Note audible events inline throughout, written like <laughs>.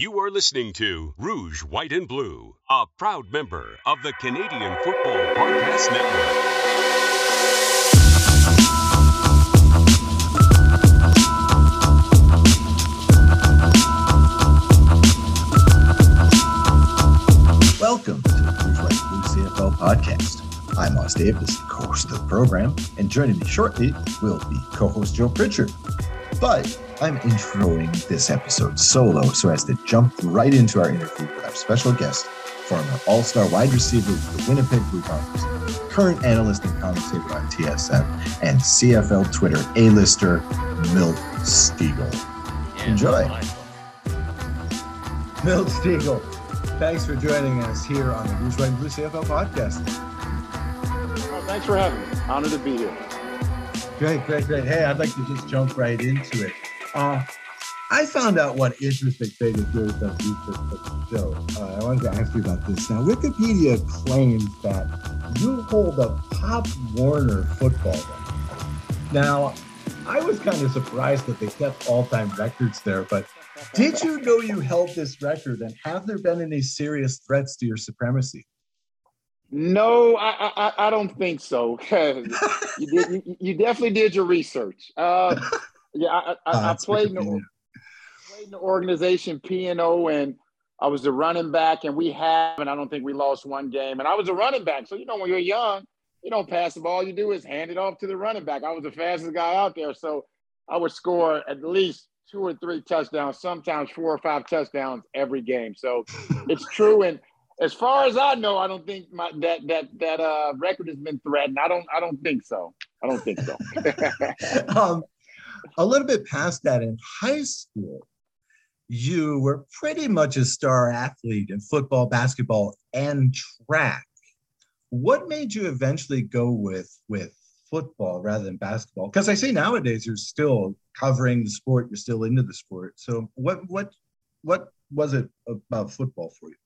You are listening to Rouge, White, and Blue, a proud member of the Canadian Football Podcast Network. Welcome to the Rouge White and Blue CFL podcast. I'm Os Davis, co-host of the program, and joining me shortly will be co-host Joe Pritchard. But I'm introing this episode solo so as to jump right into our interview with our special guest, former All-Star wide receiver with the Winnipeg Blue Bombers, current analyst and commentator on TSN, and CFL Twitter A-lister Milt Stegall. Enjoy. <laughs> Milt Stegall, thanks for joining us here on the Rouge White Blue CFL podcast. Oh, thanks for having me. Honored to be here. Great, great, great. Hey, I'd like to just jump right into it. Uh, I found out one interesting thing as doing some research for the show. Uh, I wanted to ask you about this. Now, Wikipedia claims that you hold a Pop Warner football record. Now, I was kind of surprised that they kept all-time records there, but did you know you held this record, and have there been any serious threats to your supremacy? No, I, I, I don't think so. <laughs> you, did, you, you, definitely did your research. Uh, yeah, I, I, Oh, I played in, the, played in the organization P&O, and I was the running back, and we have, and I don't think we lost one game. And I was a running back, so you know when you're young, you don't pass the ball. You do is hand it off to the running back. I was the fastest guy out there, so I would score at least two or three touchdowns, sometimes four or five touchdowns every game. So <laughs> it's true. And as far as I know, I don't think my, that that that uh, record has been threatened. I don't I don't think so. I don't think so. <laughs> <laughs> um, a little bit past that in high school, you were pretty much a star athlete in football, basketball, and track. What made you eventually go with with football rather than basketball? Because I see nowadays you're still covering the sport, you're still into the sport. So what what what was it about football for you?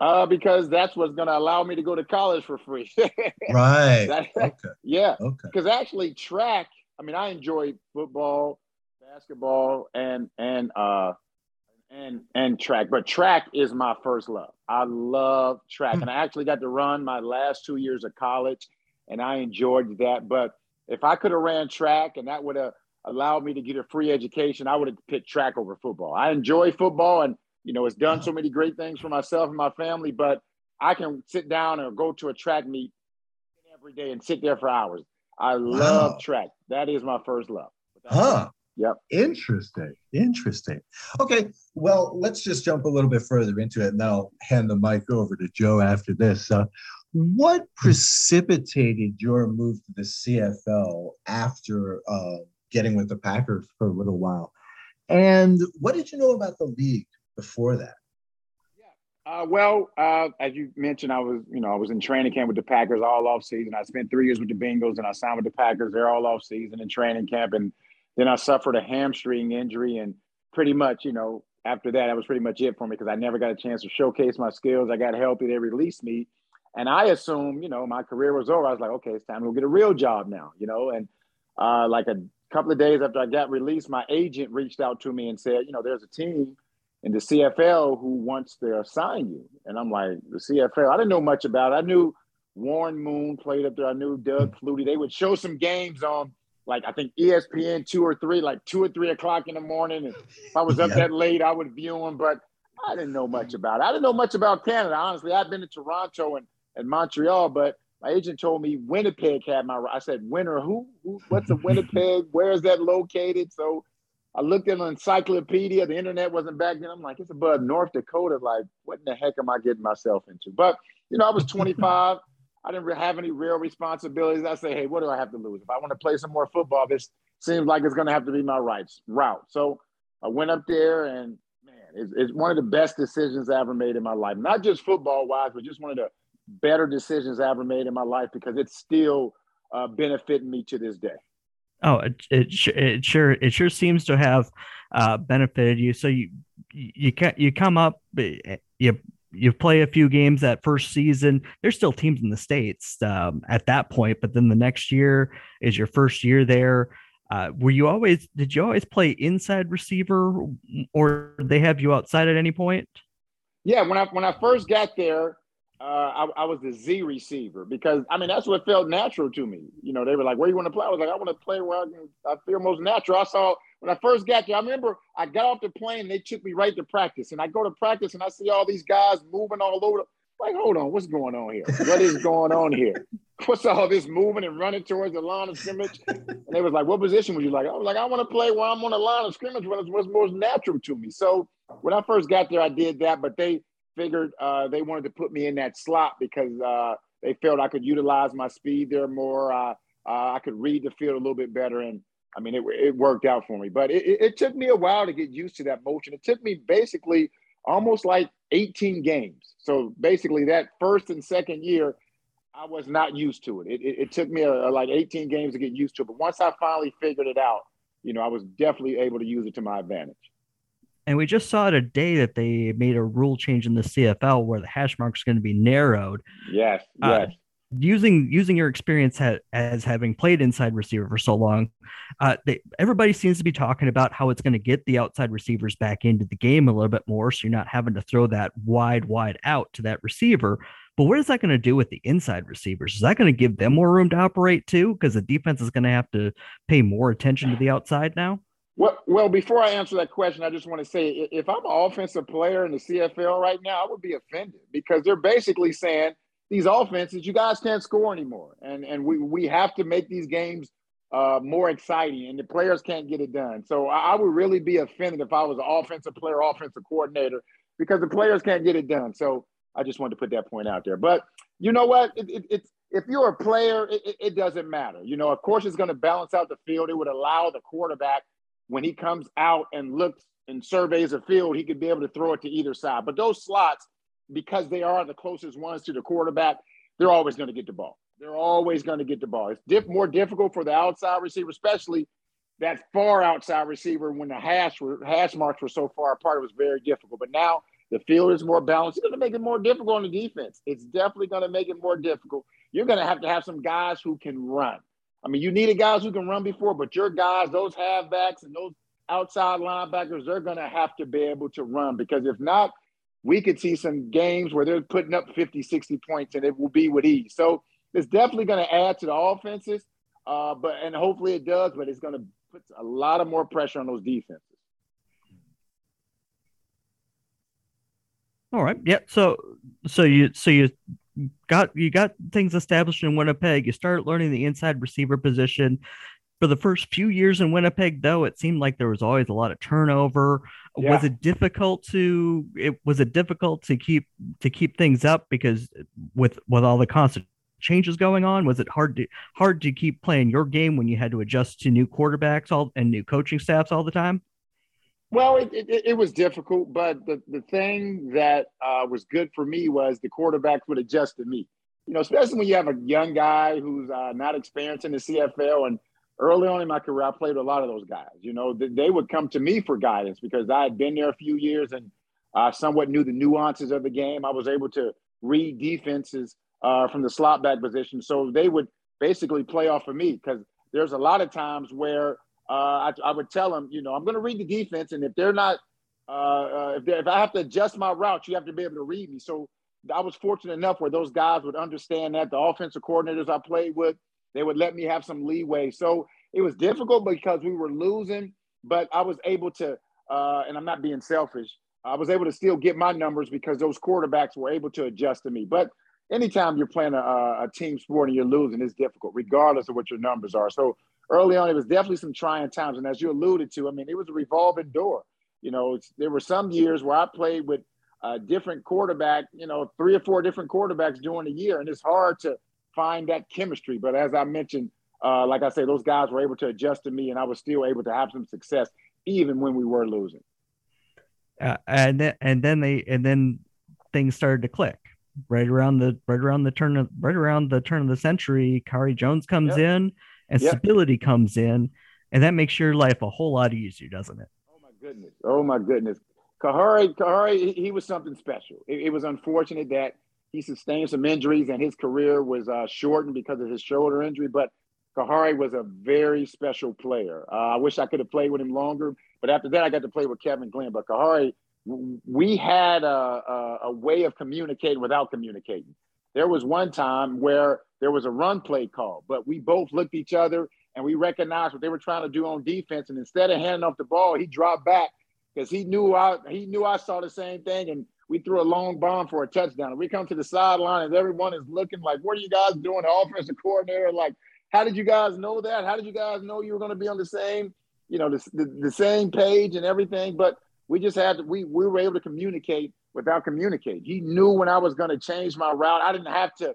Uh, because that's what's going to allow me to go to college for free. <laughs> right. That- okay. yeah. Okay. Because actually, track. I mean, I enjoy football, basketball, and and uh and and track. But track is my first love. I love track, and I actually got to run my last two years of college, and I enjoyed that. But if I could have ran track, and that would have allowed me to get a free education, I would have picked track over football. I enjoy football, and you know, it's done so many great things for myself and my family. But I can sit down or go to a track meet every day and sit there for hours. I love Wow. track. That is my first love. Huh. Yep. Interesting. Interesting. Okay. Well, let's just jump a little bit further into it, and then I'll hand the mic over to Joe after this. Uh, what precipitated your move to the CFL after uh, getting with the Packers for a little while? And what did you know about the league before that? Uh, well, uh, as you mentioned, I was, you know, I was in training camp with the Packers all off season. I spent three years with the Bengals, and I signed with the Packers. They're all off season in training camp, and then I suffered a hamstring injury, and pretty much, you know, after that, that was pretty much it for me because I never got a chance to showcase my skills. I got healthy, they released me, and I assumed, you know, my career was over. I was like, okay, it's time to go get a real job now, you know, and uh, like a couple of days after I got released, my agent reached out to me and said, you know, there's a team in the CFL who wants to assign you. And I'm like, the CFL, I didn't know much about it. I knew Warren Moon played up there. I knew Doug Flutie. They would show some games on like I think ESPN two or three, like two or three o'clock in the morning. And if I was up Yeah. that late, I would view them, but I didn't know much about it. I didn't know much about Canada. Honestly, I've been to Toronto and, and Montreal, but my agent told me Winnipeg had my I said, Winner, who? who what's a Winnipeg? Where is that located? So I looked in an encyclopedia. The internet wasn't back then. I'm like, it's above North Dakota. Like, what in the heck am I getting myself into? But you know, I was 25. I didn't have any real responsibilities. I say, hey, what do I have to lose? If I want to play some more football, this seems like it's going to have to be my rights route. So I went up there, and man, it's, it's one of the best decisions I ever made in my life. Not just football wise, but just one of the better decisions I ever made in my life because it's still uh, benefiting me to this day. Oh, it it, it sure it sure seems to have uh, benefited you. So you you ca- you come up eh, you you play a few games that first season. There's still teams in the states um, at that point, but then the next year is your first year there. Uh, were you always did you always play inside receiver, or they have you outside at any point? Yeah, when I when I first got there, uh, I, I, was the Z receiver because I mean that's what felt natural to me. You know, they were like, "Where you want to play?" I was like, "I want to play where I, can, I feel most natural." I saw when I first got there. I remember I got off the plane. They took me right to practice, and I go to practice and I see all these guys moving all over. Like, hold on, what's going on here? What is going on here? <laughs> What's all this moving and running towards the line of scrimmage? And they was like, what position would you like? I was like, I want to play where I'm on the line of scrimmage when it's what's most natural to me. So when I first got there, I did that, but they figured uh, they wanted to put me in that slot because uh, they felt I could utilize my speed there more. Uh, uh I could read the field a little bit better, and I mean, it, it worked out for me. But it, it, took me a while to get used to that motion. It took me basically almost like 18 games. So basically, that first and second year, I was not used to it. It, it, it took me a, a, like 18 games to get used to it. But once I finally figured it out, you know, I was definitely able to use it to my advantage. And we just saw today that they made a rule change in the CFL where the hash mark is going to be narrowed. Yes, uh, yes. Uh, using using your experience ha- as having played inside receiver for so long, uh, they, everybody seems to be talking about how it's going to get the outside receivers back into the game a little bit more, so you're not having to throw that wide, wide out to that receiver. But what is that going to do with the inside receivers? Is that going to give them more room to operate too? Because the defense is going to have to pay more attention to the outside now. Well, well, before I answer that question, I just want to say if I'm an offensive player in the CFL right now, I would be offended because they're basically saying these offenses, you guys can't score anymore, and and we we have to make these games uh, more exciting, and the players can't get it done. So I, would really be offended if I was an offensive player, offensive coordinator, because the players can't get it done. So I just wanted to put that point out there. But you know what? It, it, it's if you're a player, it, it doesn't matter. You know, of course, it's going to balance out the field. It would allow the quarterback when he comes out and looks and surveys a field, he could be able to throw it to either side. But those slots because they are the closest ones to the quarterback, they're always going to get the ball. They're always going to get the ball. It's diff- more difficult for the outside receiver, especially that far outside receiver when the hash were, hash marks were so far apart. It was very difficult. But now the field is more balanced. It's going to make it more difficult on the defense. It's definitely going to make it more difficult. You're going to have to have some guys who can run. I mean, you needed guys who can run before, but your guys, those halfbacks and those outside linebackers, they're going to have to be able to run because if not, we could see some games where they're putting up 50, 60 points and it will be with ease. So it's definitely going to add to the offenses, uh, but and hopefully it does, but it's going to put a lot of more pressure on those defenses. All right. Yeah. So so you so you got you got things established in Winnipeg. You started learning the inside receiver position for the first few years in Winnipeg, though, it seemed like there was always a lot of turnover. Yeah. Was it difficult to it was it difficult to keep to keep things up because with with all the constant changes going on, was it hard to hard to keep playing your game when you had to adjust to new quarterbacks all and new coaching staffs all the time? Well, it, it, it was difficult, but the, the thing that uh, was good for me was the quarterbacks would adjust to me. You know, especially when you have a young guy who's uh, not experienced in the CFL and early on in my career, I played with a lot of those guys. You know, they would come to me for guidance because I had been there a few years and somewhat knew the nuances of the game. I was able to read defenses uh, from the slot back position. So they would basically play off of me because there's a lot of times where uh, I, I, would tell them, you know, I'm going to read the defense. And if they're not, uh, uh if, if I have to adjust my route, you have to be able to read me. So I was fortunate enough where those guys would understand that. The offensive coordinators I played with, they would let me have some leeway. So it was difficult because we were losing, but I was able to, uh, and I'm not being selfish, I was able to still get my numbers because those quarterbacks were able to adjust to me. But anytime you're playing a, a team sport and you're losing, it's difficult, regardless of what your numbers are. So early on, it was definitely some trying times. And as you alluded to, I mean, it was a revolving door. You know, there were some years where I played with a different quarterback, you know, three or four different quarterbacks during the year. And it's hard to find that chemistry. But as I mentioned, uh, like I say, those guys were able to adjust to me, and I was still able to have some success even when we were losing. Uh, and then, and then they and then things started to click right around the right around the turn of right around the turn of the century. Khari Jones comes yep. in, and yep. stability comes in, and that makes your life a whole lot easier, doesn't it? Oh my goodness! Oh my goodness! Khari, Khari, he was something special. It, it was unfortunate that he sustained some injuries and his career was uh, shortened because of his shoulder injury. But Khari was a very special player. Uh, I wish I could have played with him longer, but after that, I got to play with Kevin Glenn. But Khari, we had a, a, a way of communicating without communicating. There was one time where there was a run play call, but we both looked at each other and we recognized what they were trying to do on defense. And instead of handing off the ball, he dropped back because he knew I he knew I saw the same thing, and we threw a long bomb for a touchdown. We come to the sideline, and everyone is looking like, "What are you guys doing?" The offensive coordinator, like, "How did you guys know that? How did you guys know you were going to be on the same, you know, the, the, the same page and everything?" But we just had to, we we were able to communicate without communicating. He knew when I was going to change my route. I didn't have to,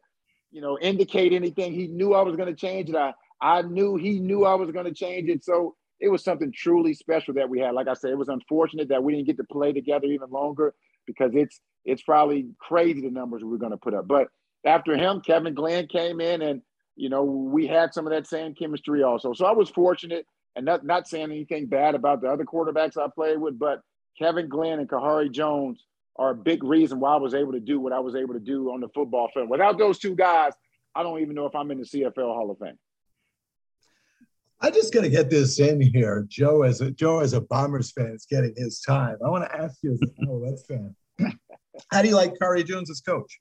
you know, indicate anything. He knew I was going to change it. I I knew he knew I was going to change it. So it was something truly special that we had. Like I said, it was unfortunate that we didn't get to play together even longer because it's it's probably crazy the numbers we are going to put up. But after him, Kevin Glenn came in, and you know we had some of that same chemistry also. So I was fortunate, and not not saying anything bad about the other quarterbacks I played with, but Kevin Glenn and Khari Jones are a big reason why I was able to do what I was able to do on the football field. Without those two guys, I don't even know if I'm in the CFL Hall of Fame. I just got to get this in here. Joe, as a Joe, as a Bombers fan, is getting his time. I want to ask you, as an Alouettes fan, <laughs> how do you like Khari Jones as coach?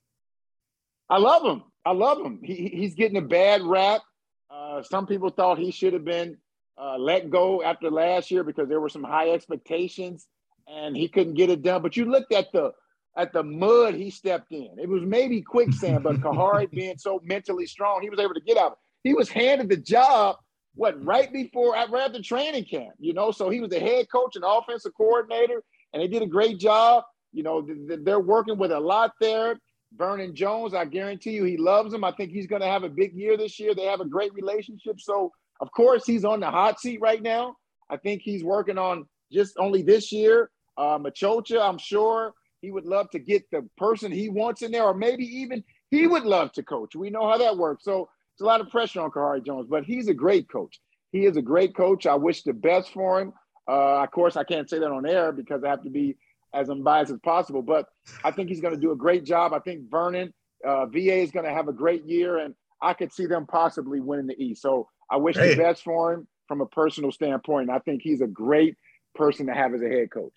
I love him. I love him. He, he's getting a bad rap. Uh, some people thought he should have been uh, let go after last year because there were some high expectations and he couldn't get it done. But you looked at the at the mud he stepped in. It was maybe quicksand, but Khari <laughs> being so mentally strong, he was able to get out. He was handed the job what right before right after training camp, you know. So he was the head coach and offensive coordinator, and they did a great job. You know, they're working with a lot there. Vernon Jones, I guarantee you, he loves him. I think he's going to have a big year this year. They have a great relationship. So, of course, he's on the hot seat right now. I think he's working on just only this year. Uh, Maciocia, I'm sure he would love to get the person he wants in there, or maybe even he would love to coach. We know how that works. So it's a lot of pressure on Khari Jones, but he's a great coach. He is a great coach. I wish the best for him. Uh, of course, I can't say that on air because I have to be as unbiased as possible, but I think he's going to do a great job. I think Vernon, uh, VA is going to have a great year, and I could see them possibly winning the East. So I wish great. the best for him from a personal standpoint. And I think he's a great person to have as a head coach.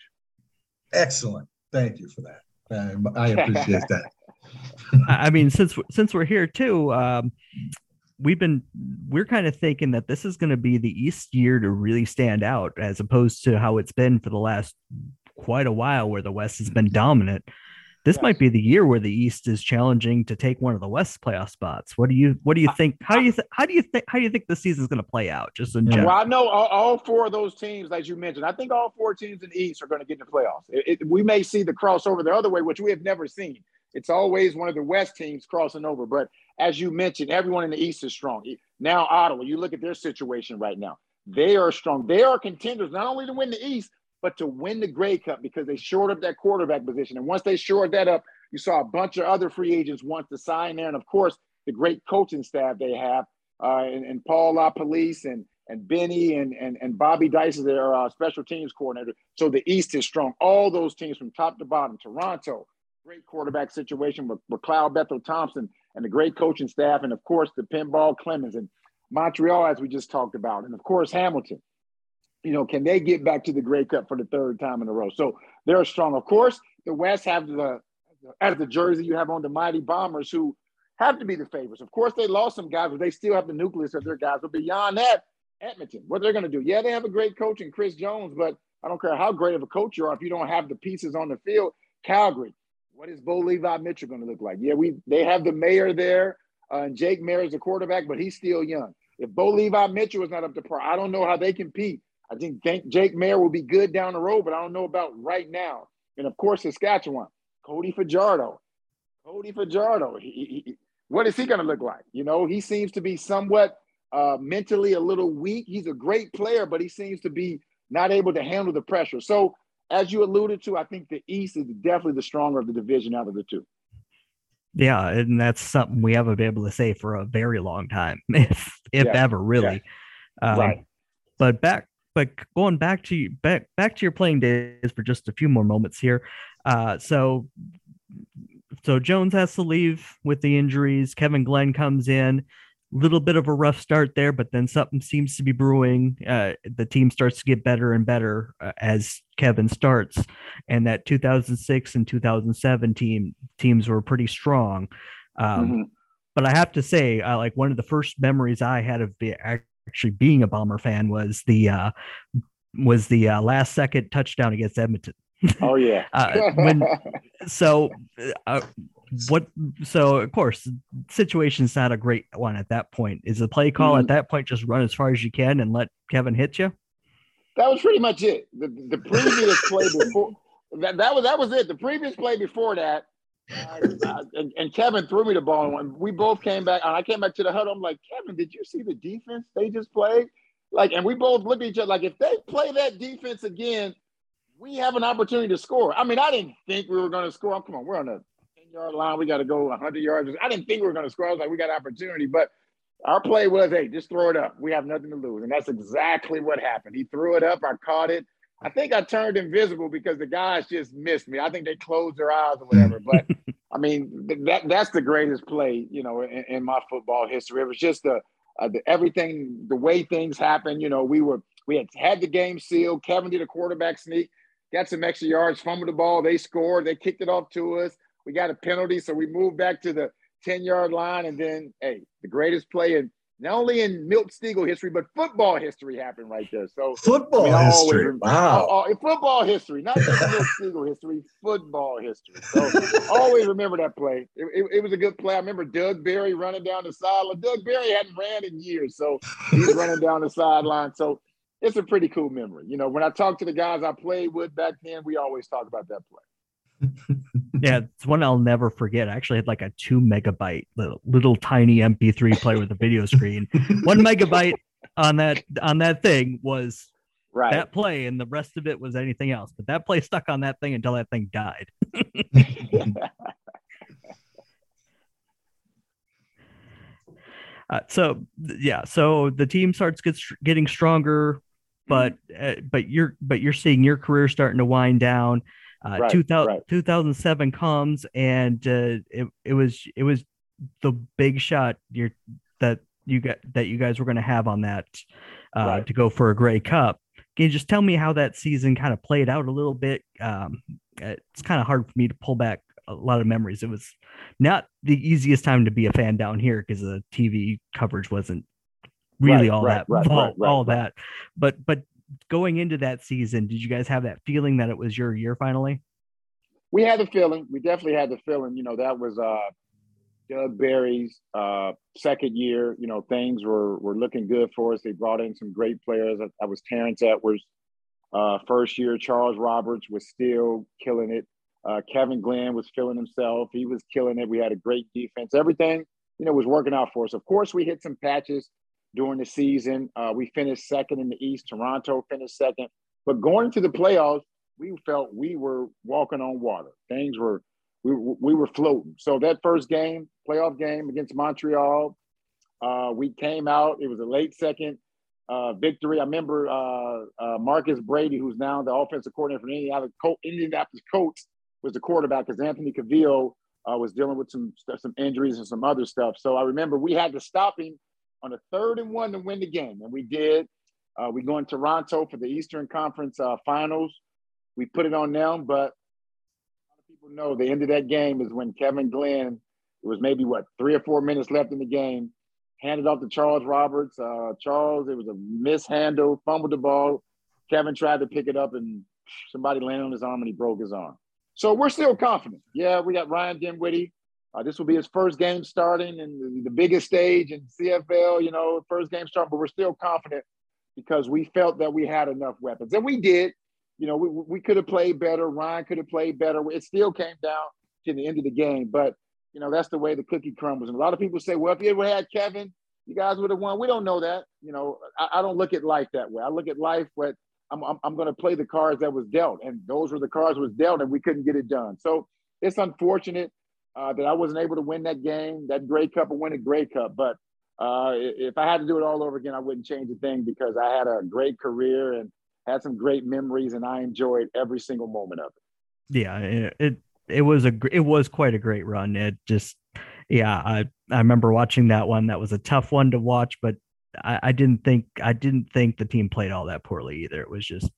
Excellent. Thank you for that. I appreciate that. <laughs> I mean, since since we're here too, um, we've been we're kind of thinking that this is going to be the East year to really stand out, as opposed to how it's been for the last quite a while, where the West has been dominant. This yes. might be the year where the East is challenging to take one of the West playoff spots. What do you What do you think? How do you th- How do you think How do you think the season is going to play out? Just in general. Well, I know all, all, four of those teams, as you mentioned. I think all four teams in the East are going to get in the playoffs. It, it, we may see the crossover the other way, which we have never seen. It's always one of the West teams crossing over. But as you mentioned, everyone in the East is strong. Now, Ottawa, you look at their situation right now. They are strong. They are contenders not only to win the East, but to win the Grey Cup because they shored up that quarterback position. And once they shored that up, you saw a bunch of other free agents want to sign there. And of course, the great coaching staff they have, uh, and, and, Paul LaPolice and and Benny and, and, and Bobby Dyce is their uh, special teams coordinator. So the East is strong. All those teams from top to bottom, Toronto, great quarterback situation with, with McLeod Bethel Thompson and the great coaching staff, and of course the pinball Clemons and Montreal, as we just talked about, and of course Hamilton. You know, can they get back to the Grey Cup for the third time in a row? So they're strong. Of course, the West have the as the jersey you have on the mighty Bombers, who have to be the favorites. Of course, they lost some guys, but they still have the nucleus of their guys. But beyond that, Edmonton, what they're going to do? Yeah, they have a great coach in Chris Jones, but I don't care how great of a coach you are if you don't have the pieces on the field. Calgary, what is Bo Levi Mitchell going to look like? Yeah, we they have the mayor there, uh, and Jake Maier is the quarterback, but he's still young. If Bo Levi Mitchell is not up to par, I don't know how they compete. I think Jake Maier will be good down the road, but I don't know about right now. And of course, Saskatchewan, Cody Fajardo. Cody Fajardo, he, he, what is he going to look like? You know, he seems to be somewhat uh, mentally a little weak. He's a great player, but he seems to be not able to handle the pressure. So as you alluded to, I think the East is definitely the stronger of the division out of the two. Yeah, and that's something we haven't been able to say for a very long time, <laughs> if if yeah. ever, really. Yeah. Um, right. But back, but going back to back back to your playing days for just a few more moments here. Uh, so, so Jones has to leave with the injuries. Kevin Glenn comes in. little bit of a rough start there, but then something seems to be brewing. Uh, the team starts to get better and better uh, as Kevin starts, and that 2006 and 2007 team teams were pretty strong. Um, mm-hmm. But I have to say, uh, like one of the first memories I had of be, actually being a Bomber fan was the uh, was the uh, last second touchdown against Edmonton. Oh yeah. <laughs> uh, when, so, uh, what? So of course, situation's not a great one at that point. Is the play call mm-hmm. at that point just run as far as you can and let Kevin hit you? That was pretty much it. The, the previous play before that, that was that was it. The previous play before that, <laughs> and, and, Kevin threw me the ball, and we both came back. And I came back to the huddle. I'm like, Kevin, did you see the defense they just played? Like, and we both looked at each other like, if they play that defense again, we have an opportunity to score. I mean, I didn't think we were going to score. Come on, we're on the 10 yard line. We got to go 100 yards. I didn't think we were going to score. I was like, we got an opportunity. But our play was, hey, just throw it up. We have nothing to lose. And that's exactly what happened. He threw it up. I caught it. I think I turned invisible because the guys just missed me. I think they closed their eyes or whatever. But <laughs> I mean, that that's the greatest play, you know, in, in my football history. It was just the, uh, the everything, the way things happened. You know, we were we had had the game sealed. Kevin did a quarterback sneak got some extra yards, fumbled the ball. They scored. They kicked it off to us. We got a penalty, so we moved back to the 10 yard line. And then, hey, the greatest play in not only in Milt Stegall history, but football history happened right there. So football I mean, history, wow, uh, uh, football history, not just Milt <laughs> Stegall history, football history. So always remember that play. It, it, it, was a good play. I remember Doug Berry running down the sideline. Doug Berry hadn't ran in years, so he's <laughs> running down the sideline. So it's a pretty cool memory. You know, when I talk to the guys I played with back then, we always talk about that play. <laughs> yeah, it's one I'll never forget. I actually had like a two megabyte little, little tiny MP3 player with a video screen. one megabyte on that on that thing was right. that play, and the rest of it was anything else. But that play stuck on that thing until that thing died. <laughs> uh, so yeah, so the team starts gets getting stronger but uh, but you're but you're seeing your career starting to wind down. Uh, right, 2000, right. 2007 comes and uh, it, it was it was the big shot you're, that you got that you guys were going to have on that uh, right. to go for a Grey Cup. Can you just tell me how that season kind of played out a little bit? Um, it's kind of hard for me to pull back a lot of memories. It was not the easiest time to be a fan down here because the TV coverage wasn't really all that all that but but going into that season did you guys have that feeling that it was your year finally we had the feeling we definitely had the feeling you know that was uh doug berry's uh second year you know things were were looking good for us they brought in some great players i, was terrence edwards uh first year charles roberts was still killing it uh, Kevin Glenn was feeling himself. He was killing it. We had a great defense. Everything, you know, was working out for us. Of course, we hit some patches during the season. Uh, we finished second in the East. Toronto finished second. But going to the playoffs, we felt we were walking on water. Things were we we were floating. So that first game, playoff game against Montreal, uh, we came out. It was a late second uh, victory. I remember uh, uh, Marcus Brady, who's now the offensive coordinator for Indianapolis, Indianapolis Colts, was the quarterback because Anthony Calvillo uh, was dealing with some some injuries and some other stuff. So I remember we had to stop him on a third and one to win the game, and we did. Uh, we go in Toronto for the Eastern Conference uh, Finals. We put it on them, but a lot of people know the end of that game is when Kevin Glenn. It was maybe what three or four minutes left in the game. Handed off to Charles Roberts. Uh, Charles, it was a mishandle, fumbled the ball. Kevin tried to pick it up, and somebody landed on his arm, and he broke his arm. So we're still confident. Yeah, we got Ryan Dinwiddie. Uh, this will be his first game starting in the, biggest stage in CFL, you know, first game start, but we're still confident because we felt that we had enough weapons. And we did. You know, we, we could have played better. Ryan could have played better. It still came down to the end of the game. But, you know, that's the way the cookie crumbles. And a lot of people say, well, if you ever had Kevin, you guys would have won. We don't know that. You know, I, I don't look at life that way. I look at life, but I'm, I'm, I'm going to play the cards that was dealt. And those were the cards was dealt, and we couldn't get it done. So it's unfortunate uh, that I wasn't able to win that game, that Grey Cup, or win a Grey Cup. But uh, if I had to do it all over again, I wouldn't change a thing because I had a great career and had some great memories, and I enjoyed every single moment of it. Yeah, it it, it was a it was quite a great run. It just yeah, I I remember watching that one. That was a tough one to watch, but I, I didn't think I didn't think the team played all that poorly either. It was just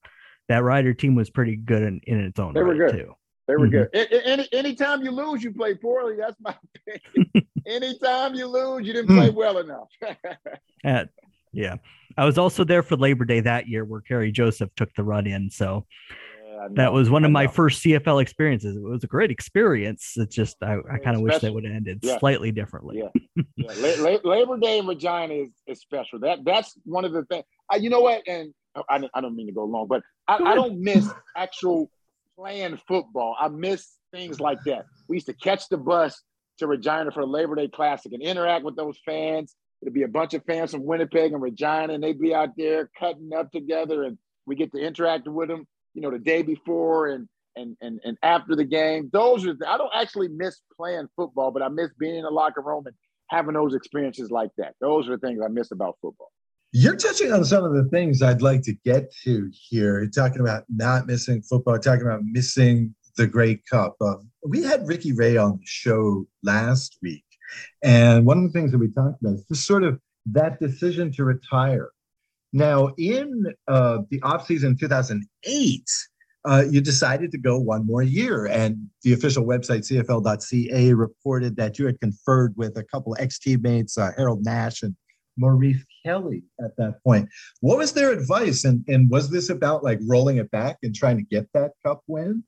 that Rider team was pretty good in, in its own they right were good. too. They were Mhm. good. Any anytime you lose, you play poorly. That's my <laughs> opinion. <laughs> anytime you lose, you didn't play well enough. <laughs> Uh, yeah, I was also there for Labor Day that year where Kerry Joseph took the run in, so Yeah, that was one of my first CFL experiences. It was a great experience. It's just I, I kind of wish that would have ended Yeah. slightly differently. Yeah. Yeah, La- La- Labor Day in Regina is, is special. That that's one of the things. You know what? And I, don't- I don't mean to go long, but I, I don't miss actual playing football. I miss things like that. We used to catch the bus to Regina for Labor Day Classic and interact with those fans. It'd be a bunch of fans from Winnipeg and Regina, and they'd be out there cutting up together, and we get to interact with them. You know, the day before and and and and after the game. Those are. The, I don't actually miss playing football, but I miss being in the locker room and having those experiences like that. Those are the things I miss about football. You're touching on some of the things I'd like to get to here. You're talking about not missing football, talking about missing the Grey Cup. Um, we had Ricky Ray on the show last week. And one of the things that we talked about is just sort of that decision to retire. Now, in uh, the offseason 2008, uh, you decided to go one more year. And the official website, CFL.ca, reported that you had conferred with a couple ex teammates, uh, Harold Nash and Maurice Kelly at that point. What was their advice? And, and was this about like rolling it back and trying to get that cup win?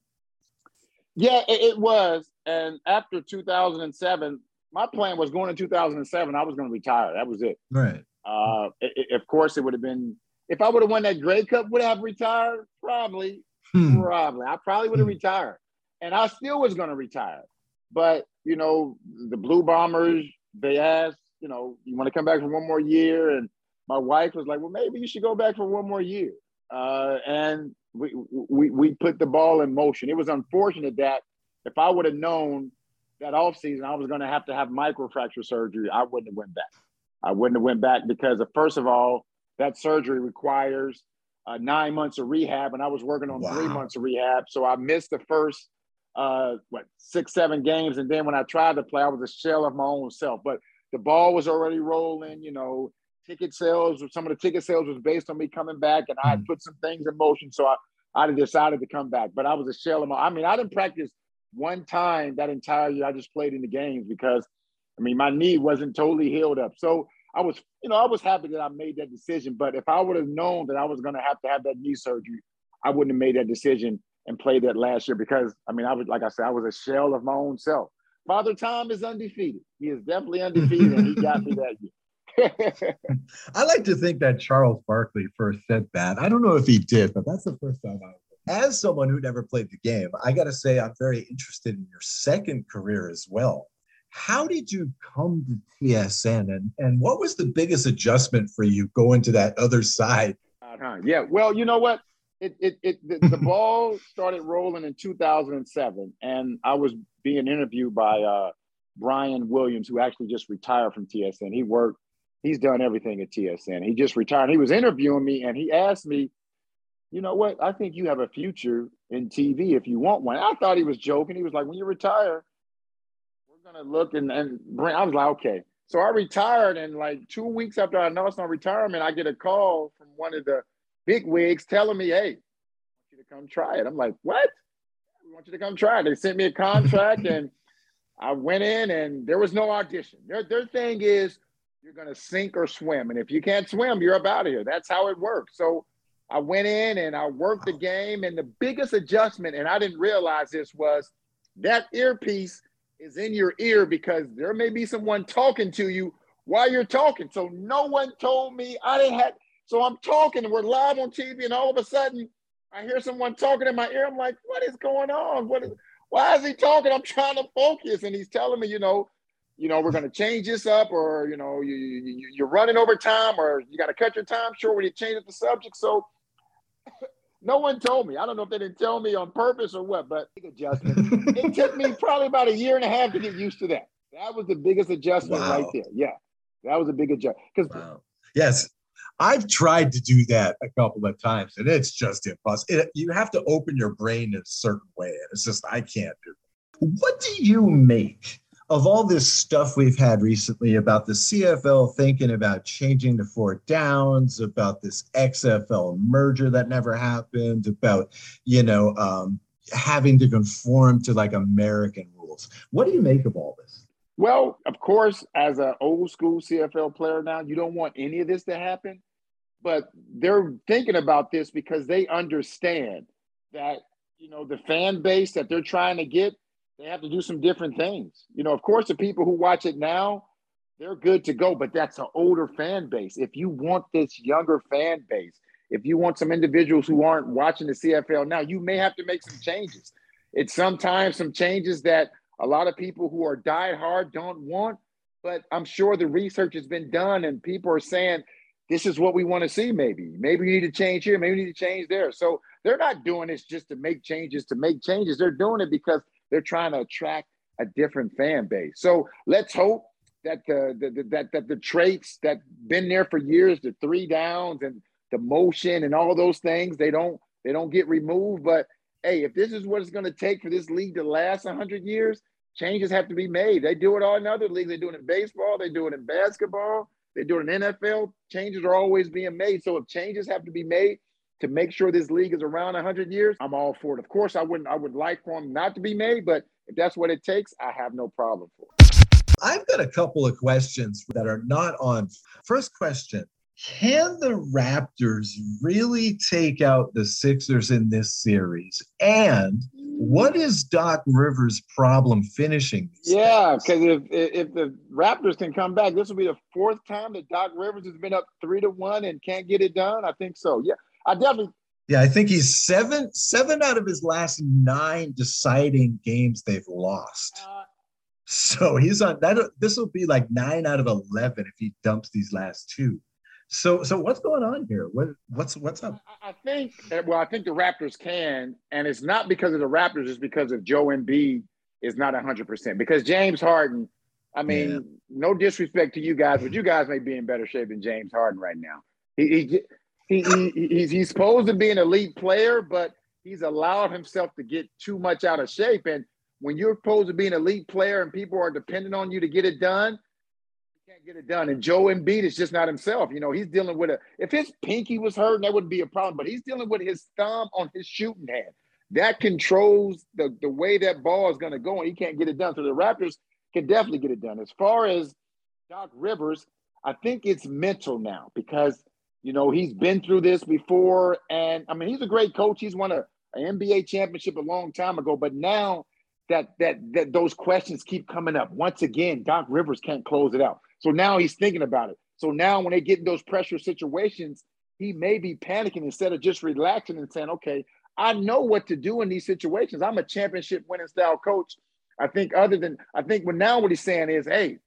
Yeah, it, it was. And after 2007, my plan was going in 2007. I was going to retire. That was it. Right. Uh, it, it- of course, it would have been if I would have won that Grey Cup. Would I have retired? Probably. Hmm. Probably. I probably would have Hmm. retired. And I still was going to retire. But, you know, the Blue Bombers, they asked, you know, you want to come back for one more year? And my wife was like, well, maybe you should go back for one more year. Uh, and we, we, we put the ball in motion. It was unfortunate that if I would have known that offseason I was going to have to have microfracture surgery, I wouldn't have went back. I wouldn't have went back because, of, first of all, that surgery requires uh, nine months of rehab, and I was working on three months of rehab. So I missed the first uh, what six, seven games, and then when I tried to play, I was a shell of my own self. But the ball was already rolling. You know, ticket sales. Some of the ticket sales was based on me coming back, and I had mm-hmm. put some things in motion. So I, I decided to come back. But I was a shell of my. I mean, I didn't practice one time that entire year. I just played in the games because, I mean, my knee wasn't totally healed up. So I was, you know, I was happy that I made that decision. But if I would have known that I was going to have to have that knee surgery, I wouldn't have made that decision and played that last year because, I mean, I was, like I said, I was a shell of my own self. Father Tom is undefeated. He is definitely undefeated, and he got me that year. <laughs> I like to think that Charles Barkley first said that. I don't know if he did, but that's the first time I. As someone who never played the game, I got to say I'm very interested in your second career as well. How did you come to TSN, and and what was the biggest adjustment for you going to that other side? Uh-huh. Yeah. Well, you know what? It it, it the, the <laughs> ball started rolling in 2007, and I was being interviewed by uh, Brian Williams, who actually just retired from TSN. He worked. He's done everything at TSN. He just retired. He was interviewing me, and he asked me, "You know what? I think you have a future in TV if you want one." I thought he was joking. He was like, "When you retire, we're gonna look and and bring." I was like, "Okay." So I retired, and like two weeks after I announced my retirement, I get a call from one of the big wigs telling me, "Hey, I want you to come try it." I'm like, "What? We want you to come try it." They sent me a contract, <laughs> and I went in, and there was no audition. Their their thing is you're gonna sink or swim, and if you can't swim, you're up out of here. That's how it works. So I went in and I worked the game, and the biggest adjustment, and I didn't realize this was that earpiece is in your ear because there may be someone talking to you while you're talking. So no one told me I didn't have. So I'm talking, we're live on TV, and all of a sudden I hear someone talking in my ear. I'm like, what is going on? What is? Why is he talking? I'm trying to focus, and he's telling me, you know, you know, we're going to change this up, or you know, you, you you're running over time, or you got to cut your time short when you change up the subject. So <laughs> no one told me. I don't know if they didn't tell me on purpose or what, but big adjustment. <laughs> it took me probably about a year and a half to get used to that. That was the biggest adjustment Wow. right there. Yeah, that was a big adjustment because Wow. Yes, I've tried to do that a couple of times, and it's just impossible. It, you have to open your brain in a certain way, and it's just I can't do. It. What do you make of all this stuff we've had recently about the CFL thinking about changing to four downs, about this XFL merger that never happened, about you know um, having to conform to like American rules. What do you make of all this? Well, of course, as an old school CFL player now, you don't want any of this to happen, but they're thinking about this because they understand that you know the fan base that they're trying to get they have to do some different things. You know, of course, the people who watch it now, they're good to go, but that's an older fan base. If you want this younger fan base, if you want some individuals who aren't watching the CFL now, you may have to make some changes. It's sometimes some changes that a lot of people who are died hard don't want, but I'm sure the research has been done and people are saying, this is what we want to see, maybe. Maybe we need to change here, maybe we need to change there. So they're not doing this just to make changes to make changes. They're doing it because they're trying to attract a different fan base. So let's hope that the, the, the that that the traits that been there for years, the three downs and the motion and all those things, they don't they don't get removed. But hey, if this is what it's going to take for this league to last 100 years, changes have to be made. They do it all in other leagues. They do it in baseball. They do it in basketball. They do it in NFL. Changes are always being made. So if changes have to be made, to make sure this league is around 100 years, I'm all for it. Of course, I wouldn't. I would like for them not to be made, but if that's what it takes, I have no problem for it. I've got a couple of questions that are not on. First question Can the Raptors really take out the Sixers in this series? And what is Doc Rivers' problem finishing? Yeah, because if if the Raptors can come back, this will be the fourth time that Doc Rivers has been up three to one and can't get it done. I think so. Yeah, I definitely. Yeah, I think he's seven seven out of his last nine deciding games they've lost. Uh, so he's on that. This will be like nine out of eleven if he dumps these last two. So so what's going on here? What what's what's up? I think uh, well, I think the Raptors can, and it's not because of the Raptors, it's because of Joel Embiid is not hundred percent. Because James Harden, I mean, yeah. no disrespect to you guys, but you guys may be in better shape than James Harden right now. He, he he, he he's he's supposed to be an elite player, but he's allowed himself to get too much out of shape. And when you're supposed to be an elite player and people are dependent on you to get it done, get it done. And Joel Embiid is just not himself. You know, he's dealing with a if his pinky was hurt, that wouldn't be a problem. But he's dealing with his thumb on his shooting hand. That controls the, the way that ball is going to go, and he can't get it done. So the Raptors can definitely get it done. As far as Doc Rivers, I think it's mental now because you know, he's been through this before. And I mean, he's a great coach. He's won a, an NBA championship a long time ago. But now that that that those questions keep coming up. Once again, Doc Rivers can't close it out. So now he's thinking about it. So now when they get in those pressure situations, he may be panicking instead of just relaxing and saying, okay, I know what to do in these situations. I'm a championship winning style coach. I think other than I think when now what he's saying is, hey,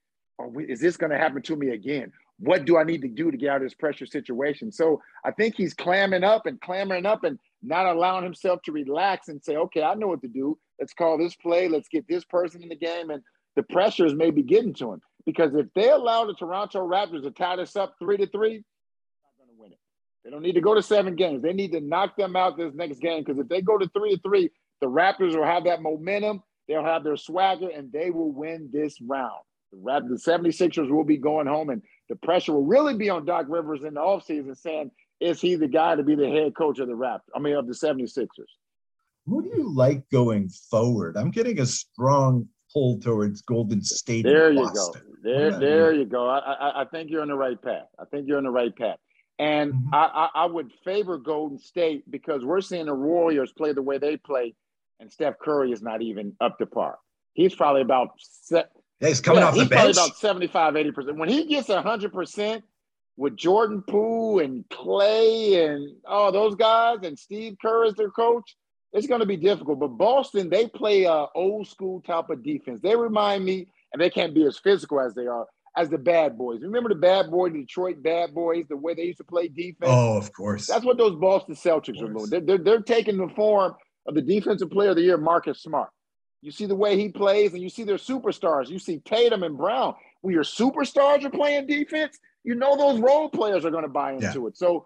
is this going to happen to me again? what do I need to do to get out of this pressure situation? So I think he's clamming up and clamoring up and not allowing himself to relax and say, okay, I know what to do. Let's call this play. Let's get this person in the game. And the pressures may be getting to him because if they allow the Toronto Raptors to tie this up three to three, they're not going to win it. They don't need to go to seven games. They need to knock them out this next game because if they go to three to three, the Raptors will have that momentum. They'll have their swagger and they will win this round. The, Raptors, the 76ers will be going home and the pressure will really be on Doc Rivers in the offseason saying, is he the guy to be the head coach of the Raptors? I mean, of the 76ers. Who do you like going forward? I'm getting a strong pull towards Golden State. There you Boston. go. There, there you go. I, I, I, think you're on the right path. I think you're on the right path. And mm-hmm. I, I, I would favor Golden State because we're seeing the Warriors play the way they play, and Steph Curry is not even up to par. He's probably about set, yeah, he's coming yeah, off the bench. about 75, 80%. When he gets 100% with Jordan Poole and Klay and all those guys and Steve Kerr as their coach, it's going to be difficult. But Boston, they play a old school type of defense. They remind me, and they can't be as physical as they are, as the bad boys. Remember the bad boy, Detroit bad boys, the way they used to play defense? Oh, of course. That's what those Boston Celtics are doing. They're, they're, they're taking the form of the defensive player of the year, Marcus Smart. You see the way he plays, and you see their superstars. You see Tatum and Brown. When your superstars are playing defense, you know those role players are going to buy into yeah. it. So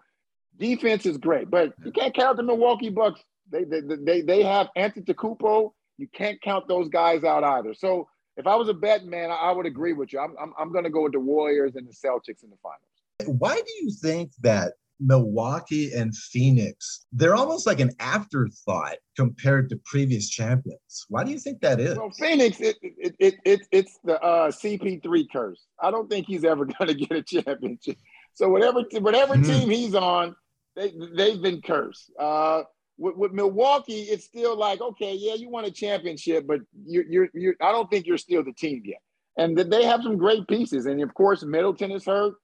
defense is great, but you can't count the Milwaukee Bucks. They they they, they have Antetokounmpo. You can't count those guys out either. So if I was a bet man, I, I would agree with you. I'm, I'm, I'm going to go with the Warriors and the Celtics in the finals. Why do you think that Milwaukee and Phoenix, they're almost like an afterthought compared to previous champions. Why do you think that is? Well, Phoenix, it, it, it, it it's the uh, CP3 curse. I don't think he's ever <laughs> going to get a championship. So whatever whatever mm-hmm. team he's on, they they've been cursed. Uh, with, with, Milwaukee, it's still like, okay, yeah, you won a championship, but you're, you're, you're I don't think you're still the team yet. And they have some great pieces. And of course, Middleton is hurt.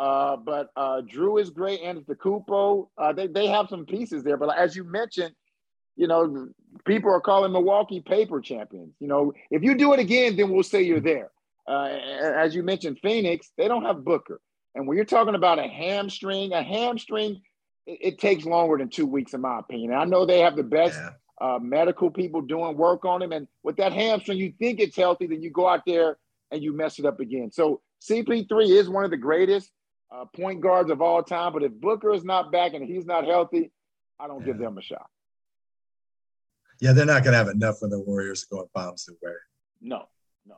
Uh, but uh, Jrue is great, and the Cupo. Uh, they they have some pieces there. But as you mentioned, you know, people are calling Milwaukee paper champions. You know, if you do it again, then we'll say you're there. Uh, as you mentioned, Phoenix, they don't have Booker, and when you're talking about a hamstring, a hamstring, it, it takes longer than two weeks, in my opinion. And I know they have the best. Yeah. Uh, medical people doing work on him, and with that hamstring, you think it's healthy, then you go out there and you mess it up again. So CP3 is one of the greatest uh, point guards of all time. But if Booker is not back and he's not healthy, I don't yeah. give them a shot. Yeah, they're not going to have enough when the Warriors go bombs to wear. No, no,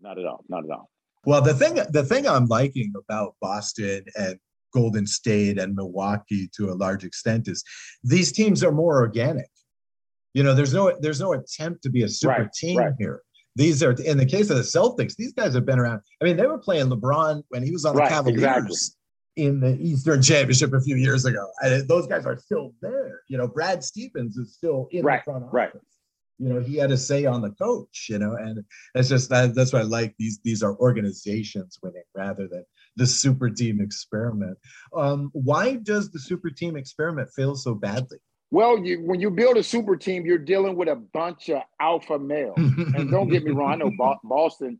not at all, not at all. Well, the thing the thing I'm liking about Boston and Golden State and Milwaukee to a large extent is these teams are more organic. You know, there's no there's no attempt to be a super right, team right. here. These are in the case of the Celtics. These guys have been around. I mean, they were playing LeBron when he was on the Cavaliers exactly. in the Eastern Championship a few years ago. And those guys are still there. You know, Brad Stevens is still in right, the front office. Right. You know, he had a say on the coach. You know, and it's just that that's why I like these. These are organizations winning rather than the super team experiment. Um, why does the super team experiment fail so badly? Well, you, when you build a super team, you're dealing with a bunch of alpha males. and don't get me wrong, I know <laughs> Boston,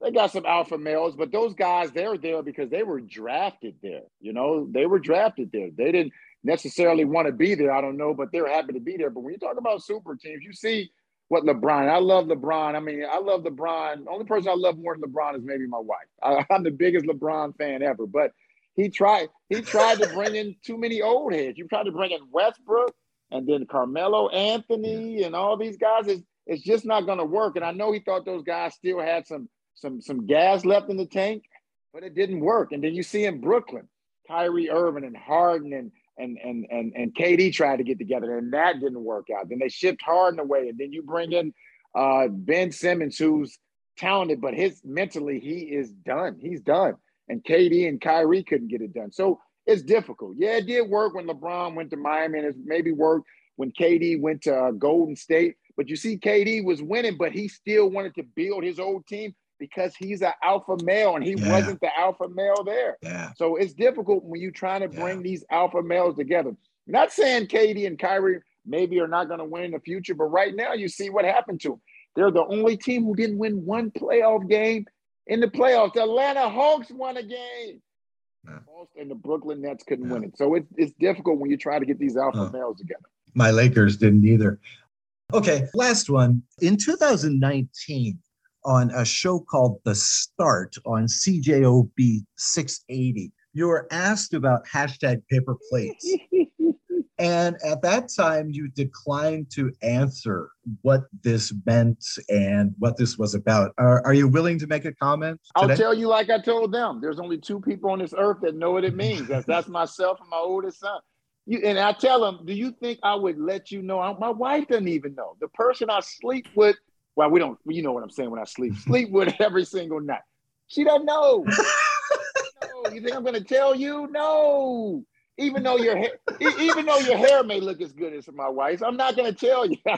they got some alpha males, but those guys, they're there because they were drafted there. You know, they were drafted there. They didn't necessarily want to be there. I don't know, but they're happy to be there. But when you talk about super teams, you see what LeBron, I love LeBron. I mean, I love LeBron. The only person I love more than LeBron is maybe my wife. I, <laughs> I'm the biggest LeBron fan ever, but he tried, he tried to bring in too many old heads. You tried to bring in Westbrook and then Carmelo Anthony and all these guys, it's, it's just not going to work. And I know he thought those guys still had some some some gas left in the tank, but it didn't work. And then you see in Brooklyn, Kyrie Irving and Harden and and and and and KD tried to get together, and that didn't work out. Then they shipped Harden away, and then you bring in uh, Ben Simmons, who's talented, but his mentally he is done. He's done. And KD and Kyrie couldn't get it done. So it's difficult. Yeah, it did work when LeBron went to Miami, and it maybe worked when KD went to uh, Golden State. But you see, KD was winning, but he still wanted to build his old team because he's an alpha male and he yeah. wasn't the alpha male there. Yeah. So it's difficult when you're trying to bring yeah. these alpha males together. Not saying KD and Kyrie maybe are not going to win in the future, but right now you see what happened to them. They're the only team who didn't win one playoff game in the playoffs. The Atlanta Hawks won a game. Yeah. And the Brooklyn Nets couldn't win it. So it's it's difficult when you try to get these alpha males together. My Lakers didn't either. Okay, last one. In 2019, on a show called The Start on CJOB 680, you were asked about hashtag paper plates. <laughs> And at that time, you declined to answer what this meant and what this was about. Are, are you willing to make a comment? Today? I'll tell you, like I told them, there's only two people on this earth that know what it means. That's, that's myself and my oldest son. You, and I tell them, do you think I would let you know? My wife doesn't even know. The person I sleep with, well, we don't, you know what I'm saying when I sleep, sleep with every single night. She doesn't know. <laughs> no, you think I'm going to tell you? No even though your hair, even though your hair may look as good as my wife's, I'm not going to tell you. <laughs>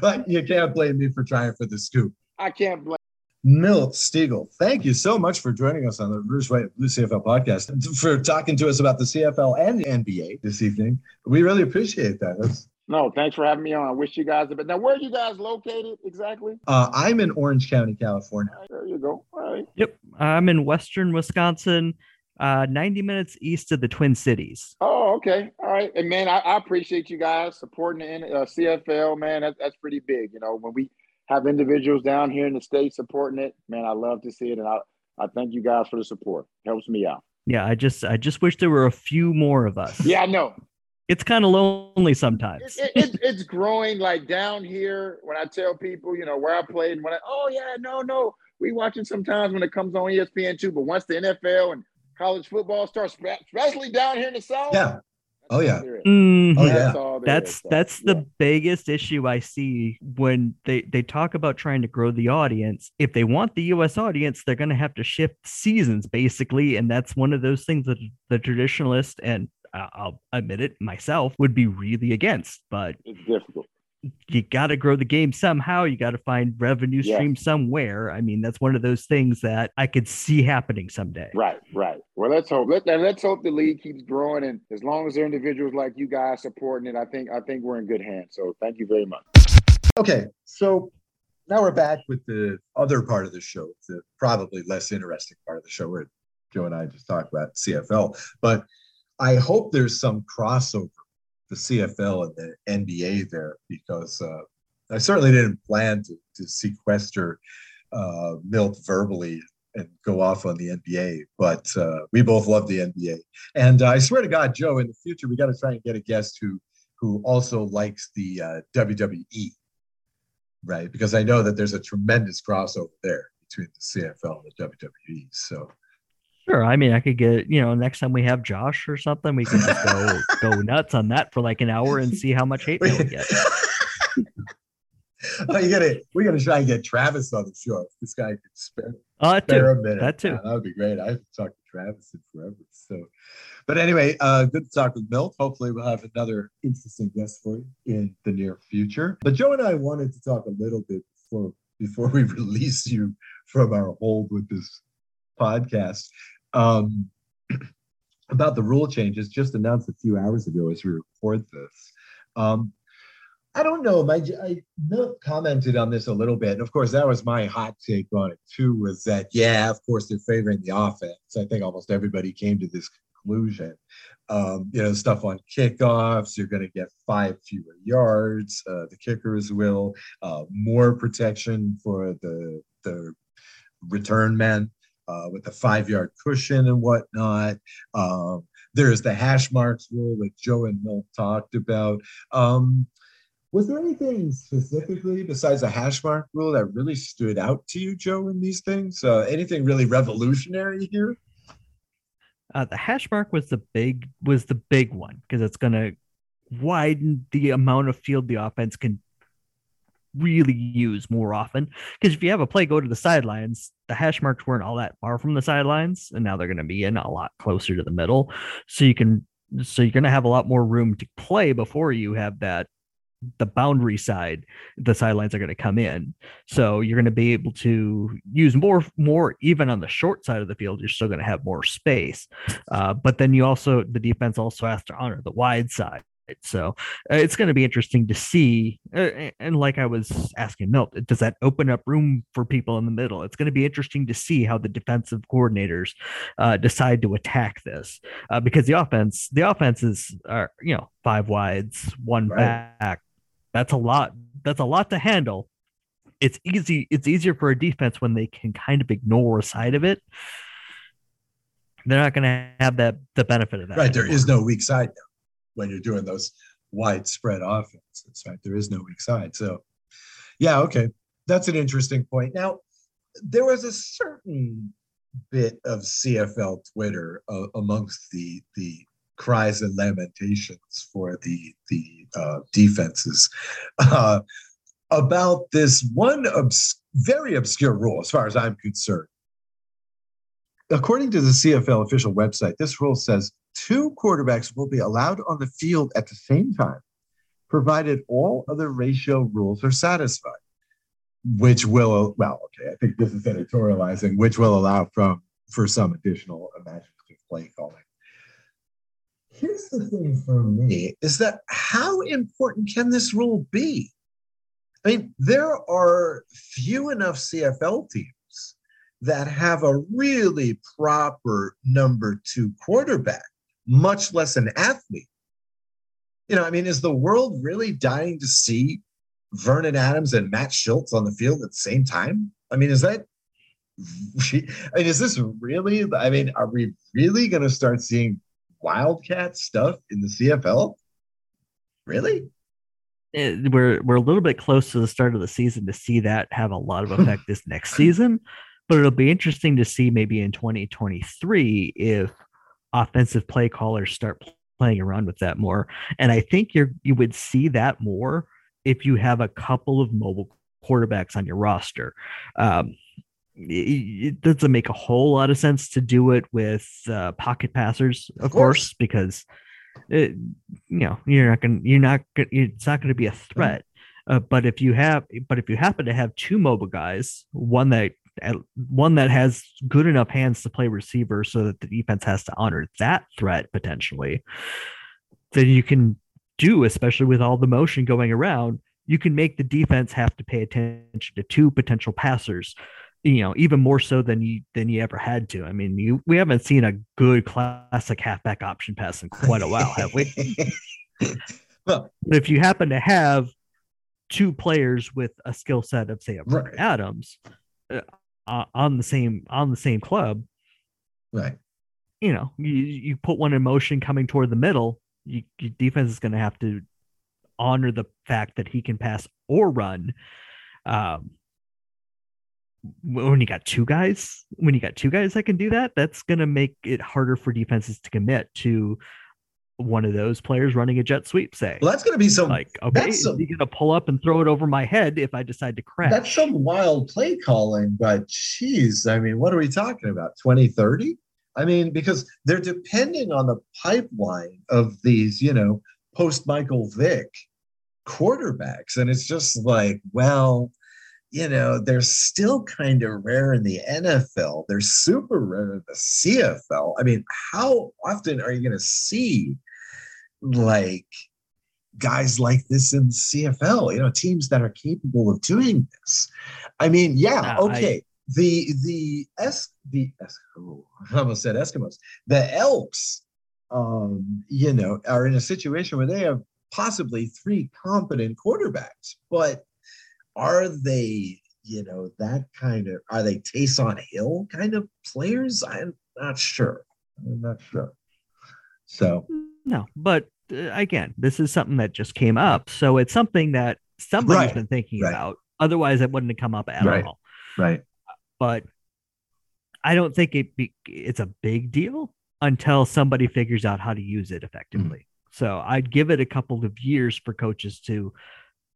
but you can't blame me for trying for the scoop. I can't blame. Milt Stegall, thank you so much for joining us on the Rouge White Blue CFL podcast, for talking to us about the CFL and the NBA this evening. We really appreciate that. That's no, thanks for having me on. I wish you guys a bit. Now, where are you guys located exactly? Uh, I'm in Orange County, California. Right, there you go. All right. Yep. I'm in Western Wisconsin uh, 90 minutes east of the Twin Cities. Oh, okay. All right. And man, I, I appreciate you guys supporting the uh, CFL, man. That's, that's pretty big. You know, when we have individuals down here in the state supporting it, man, I love to see it. And I, I thank you guys for the support. Helps me out. Yeah. I just, I just wish there were a few more of us. Yeah, I know. It's kind of lonely sometimes. It, it, it's growing like down here when I tell people, you know, where I played and when I, oh yeah, no, no, we watch it sometimes when it comes on ESPN too. But once the NFL and college football starts, especially down here in the South, yeah, Oh yeah. Mm-hmm. Oh yeah. That's that's, that's the yeah. biggest issue I see when they they talk about trying to grow the audience. If they want the US audience, they're going to have to shift seasons basically, and that's one of those things that the traditionalist and I'll admit it myself would be really against, but it's difficult you got to grow the game somehow. You got to find revenue stream yeah. somewhere. I mean, that's one of those things that I could see happening someday. Right, right. Well, let's hope. Let, let's hope the league keeps growing, and as long as there are individuals like you guys supporting it, I think I think we're in good hands. So, thank you very much. Okay, so now we're back with the other part of the show, the probably less interesting part of the show, where Joe and I just talked about CFL. But I hope there's some crossover the CFL and the NBA there because uh, I certainly didn't plan to, to sequester uh, Milt verbally and go off on the NBA, but uh, we both love the NBA. And I swear to God, Joe, in the future, we got to try and get a guest who who also likes the uh, WWE, right? Because I know that there's a tremendous crossover there between the CFL and the WWE. So Sure. I mean, I could get, you know, next time we have Josh or something, we can just go <laughs> go nuts on that for like an hour and see how much hate we get. <laughs> oh, you gotta we gotta try and get Travis on the show. This guy could spare, uh, spare too. a minute. That too. Yeah, that would be great. I haven't talked to Travis in forever. So but anyway, uh, good to talk with Milt. Hopefully we'll have another interesting guest for you in the near future. But Joe and I wanted to talk a little bit before before we <laughs> release you from our hold with this podcast um, <clears throat> about the rule changes just announced a few hours ago as we record this. Um, I don't know. My I commented on this a little bit, and of course, that was my hot take on it too. Was that yeah? Of course, they're favoring the offense. I think almost everybody came to this conclusion. Um, you know, stuff on kickoffs, you're going to get five fewer yards. Uh, the kickers will uh, more protection for the the return men uh, with the five yard cushion and whatnot. Um, there's the hash marks rule that Joe and Milt talked about. Um, was there anything specifically besides the hash mark rule that really stood out to you, Joe, in these things? Uh, anything really revolutionary here? Uh, the hash mark was the big was the big one because it's going to widen the amount of field the offense can really use more often. Because if you have a play go to the sidelines, the hash marks weren't all that far from the sidelines, and now they're going to be in a lot closer to the middle. So you can, so you're going to have a lot more room to play before you have that the boundary side the sidelines are going to come in so you're going to be able to use more more even on the short side of the field you're still going to have more space uh, but then you also the defense also has to honor the wide side so uh, it's going to be interesting to see. Uh, and like I was asking Milt, does that open up room for people in the middle? It's going to be interesting to see how the defensive coordinators uh, decide to attack this uh, because the offense, the offenses are, you know, five wides, one right. back. That's a lot. That's a lot to handle. It's easy. It's easier for a defense when they can kind of ignore a side of it. They're not going to have that the benefit of that. Right. Anymore. There is no weak side now when you're doing those widespread offenses, right? There is no weak side. So, yeah, okay. That's an interesting point. Now, there was a certain bit of CFL Twitter uh, amongst the the cries and lamentations for the the uh, defenses uh, about this one obs- very obscure rule, as far as I'm concerned. According to the CFL official website, this rule says two quarterbacks will be allowed on the field at the same time, provided all other ratio rules are satisfied, which will, well, okay, I think this is editorializing, which will allow from for some additional imaginative play calling. Here's the thing for me is that how important can this rule be? I mean, there are few enough CFL teams that have a really proper number two quarterback much less an athlete. You know, I mean, is the world really dying to see Vernon Adams and Matt Shiltz on the field at the same time? I mean, is that <laughs> I mean, is this really? I mean, are we really going to start seeing wildcat stuff in the CFL? Really? It, we're we're a little bit close to the start of the season to see that have a lot of <laughs> effect this next season. But it'll be interesting to see maybe in 2023 if offensive play callers start playing around with that more. And I think you're you would see that more if you have a couple of mobile quarterbacks on your roster. Um, it, doesn't make a whole lot of sense to do it with uh, pocket passers, of, of course. course, because it, you know you're not going you're not gonna, it's not going to be a threat. Uh, but if you have, but if you happen to have two mobile guys, one that one that has good enough hands to play receiver so that the defense has to honor that threat potentially, then you can do, especially with all the motion going around, you can make the defense have to pay attention to two potential passers you know even more so than you than you ever had to i mean you we haven't seen a good classic halfback option pass in quite a while have we <laughs> well but if you happen to have two players with a skill set of say a right. adams uh, uh, on the same on the same club right you know you, you put one in motion coming toward the middle you, your defense is going to have to honor the fact that he can pass or run. Um, when you got two guys, when you got two guys that can do that, that's going to make it harder for defenses to commit to one of those players running a jet sweep. Say, well, that's going to be some like okay, is some, he going to pull up and throw it over my head if I decide to crash? That's some wild play calling, but geez, I mean, what are we talking about? 2030? I mean, because they're depending on the pipeline of these, you know, post Michael Vick quarterbacks. And it's just like, well, you know, they're still kind of rare in the NFL. They're super rare in the CFL. I mean, how often are you going to see like guys like this in CFL? You know, teams that are capable of doing this. I mean, yeah, okay. I, the the S the oh, <laughs> I almost said Eskimos. The Elks um, you know, are in a situation where they have possibly three competent quarterbacks, but are they, you know, that kind of, are they Taysom Hill kind of players? I'm not sure. I'm not sure. So, no, but uh, again, this is something that just came up. So it's something that somebody's right. been thinking right. about. Otherwise, it wouldn't have come up at right. all. Right. But I don't think it be, it's a big deal until somebody figures out how to use it effectively. Mm-hmm. So I'd give it a couple of years for coaches to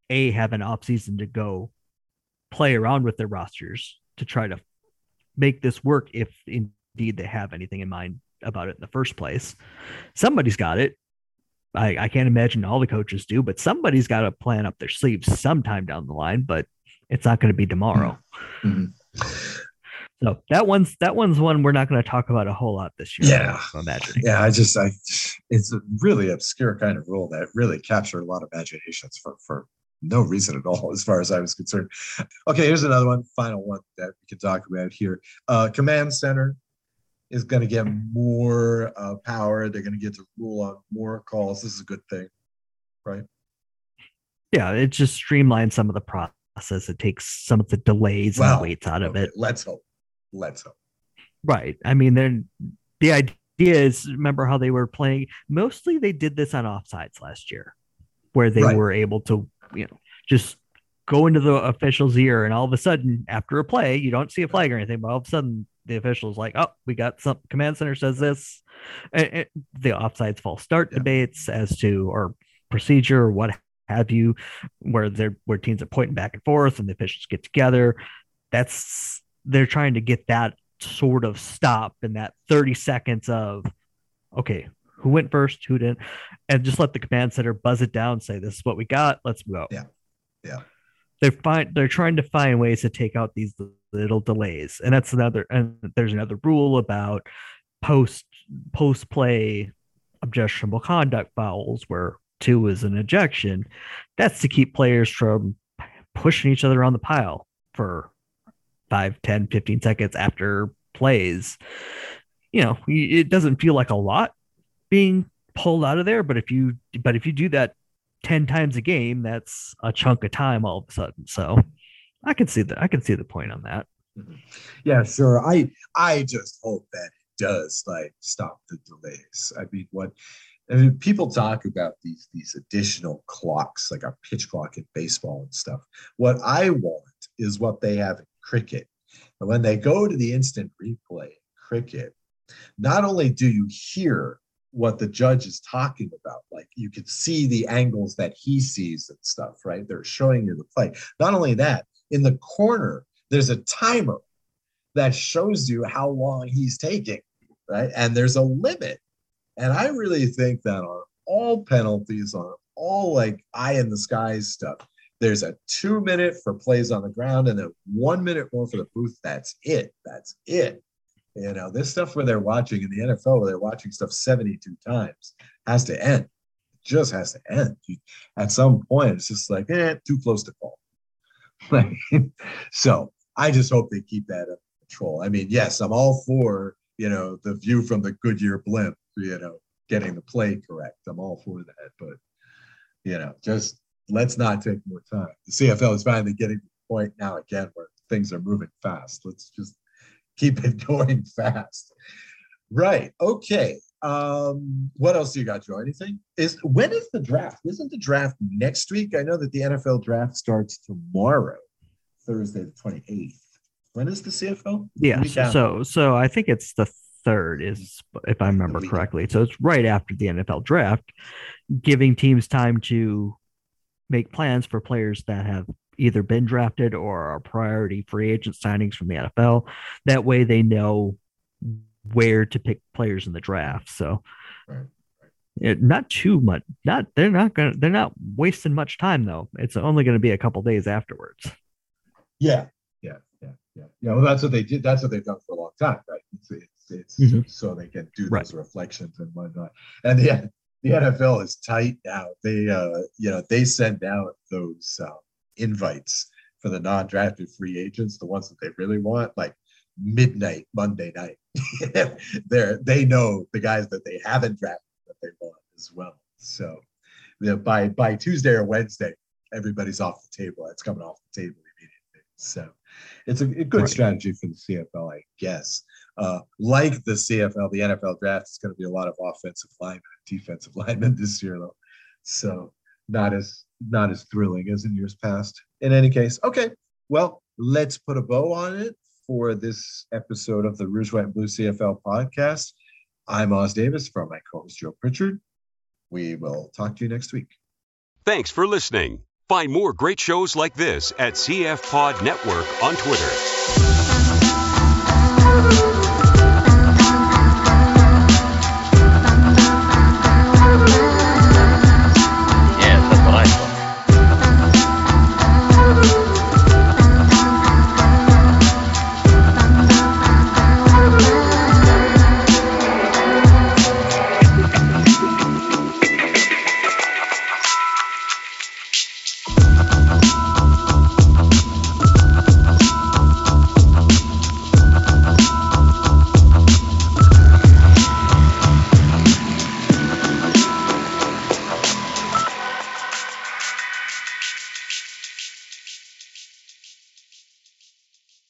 a have an off season to go play around with their rosters to try to make this work if indeed they have anything in mind about it in the first place. Somebody's got it. I, I can't imagine all the coaches do, but somebody's got to plan up their sleeves sometime down the line, but it's not going to be tomorrow. Mm-hmm. So that one's that one's one we're not going to talk about a whole lot this year. Yeah, I'm imagining. Yeah, I just I it's a really obscure kind of rule that really captured a lot of imaginations for for no reason at all, as far as I was concerned. Okay, here's another one, final one that we can talk about here. Uh, command center is going to get more uh, power. They're going to get to rule on more calls. This is a good thing, right? Yeah, it just streamlines some of the process. It takes some of the delays well, and weights out of it. Let's hope. Let's hope. Right. I mean, then the idea is remember how they were playing. Mostly, they did this on offsides last year, where they right. were able to, you know, just go into the official's ear, and all of a sudden, after a play, you don't see a flag or anything, but all of a sudden, the official's like, "Oh, we got some command center says this." And, and the offsides false start yeah. debates as to or procedure or what have you, where they're where teams are pointing back and forth, and the officials get together. That's they're trying to get that sort of stop in that 30 seconds of okay who went first who didn't and just let the command center buzz it down say this is what we got let's go yeah yeah they're fine they're trying to find ways to take out these little delays and that's another and there's another rule about post post play objectionable conduct fouls where two is an ejection. That's to keep players from pushing each other on the pile for 5 10 15 seconds after plays. You know it doesn't feel like a lot being pulled out of there but if you but if you do that 10 times a game that's a chunk of time all of a sudden so i can see that i can see the point on that mm-hmm. yeah sure i i just hope that it does like stop the delays i mean what I mean, people talk about these these additional clocks, like a pitch clock in baseball and stuff. What I want is what they have in cricket. And when they go to the instant replay in cricket, not only do you hear what the judge is talking about, like you can see the angles that he sees and stuff, right? They're showing you the play. Not only that, in the corner, there's a timer that shows you how long he's taking, right? And there's a limit. And I really think that on all penalties, on all like eye in the sky stuff, there's a two minute for plays on the ground and then one minute more for the booth. That's it. That's it. You know, this stuff where they're watching in the NFL, where they're watching stuff 72 times, has to end. It just has to end. At some point, it's just like, eh, too close to call. <laughs> so I just hope they keep that under control. I mean, yes, I'm all for, you know, the view from the Goodyear blimp, you know, getting the play correct. I'm all for that. But, you know, just let's not take more time. The CFL is finally getting to the point now again where things are moving fast. Let's just keep it <laughs> going fast. Right. Okay. Um, what else do you got, Joe? Anything? Is when is the draft? Isn't the draft next week? I know that the NFL draft starts tomorrow, Thursday the 28th. When is the CFL? Yeah. So so I think it's the third is if I remember correctly. So it's right after the NFL draft, giving teams time to make plans for players that have either been drafted or are priority free agent signings from the NFL. That way they know where to pick players in the draft. So right. It, not too much. Not they're not gonna they're not wasting much time though. It's only going to be a couple days afterwards. Yeah, yeah, yeah, yeah. Yeah. Well, that's what they did. That's what they've done for a long time, right? It's, it's, it's mm-hmm. so they can do those right. reflections and whatnot. And the the NFL is tight now. They uh you know they send out those uh, invites for the non-drafted free agents, the ones that they really want, like midnight Monday night. <laughs> They're they know the guys that they haven't drafted that they want as well. So you know, by by Tuesday or Wednesday, everybody's off the table. It's coming off the table immediately. So it's a, a good right. strategy for the CFL, I guess. Uh, like the CFL, the NFL draft is going to be a lot of offensive linemen, defensive <laughs> linemen this year, though. So not as not as thrilling as in years past. In any case, okay. Well, let's put a bow on it for this episode of the Rouge White Blue CFL podcast. I'm Os Davis from my co-host Joe Pritchard. We will talk to you next week. Thanks for listening. Find more great shows like this at CF Pod Network on Twitter.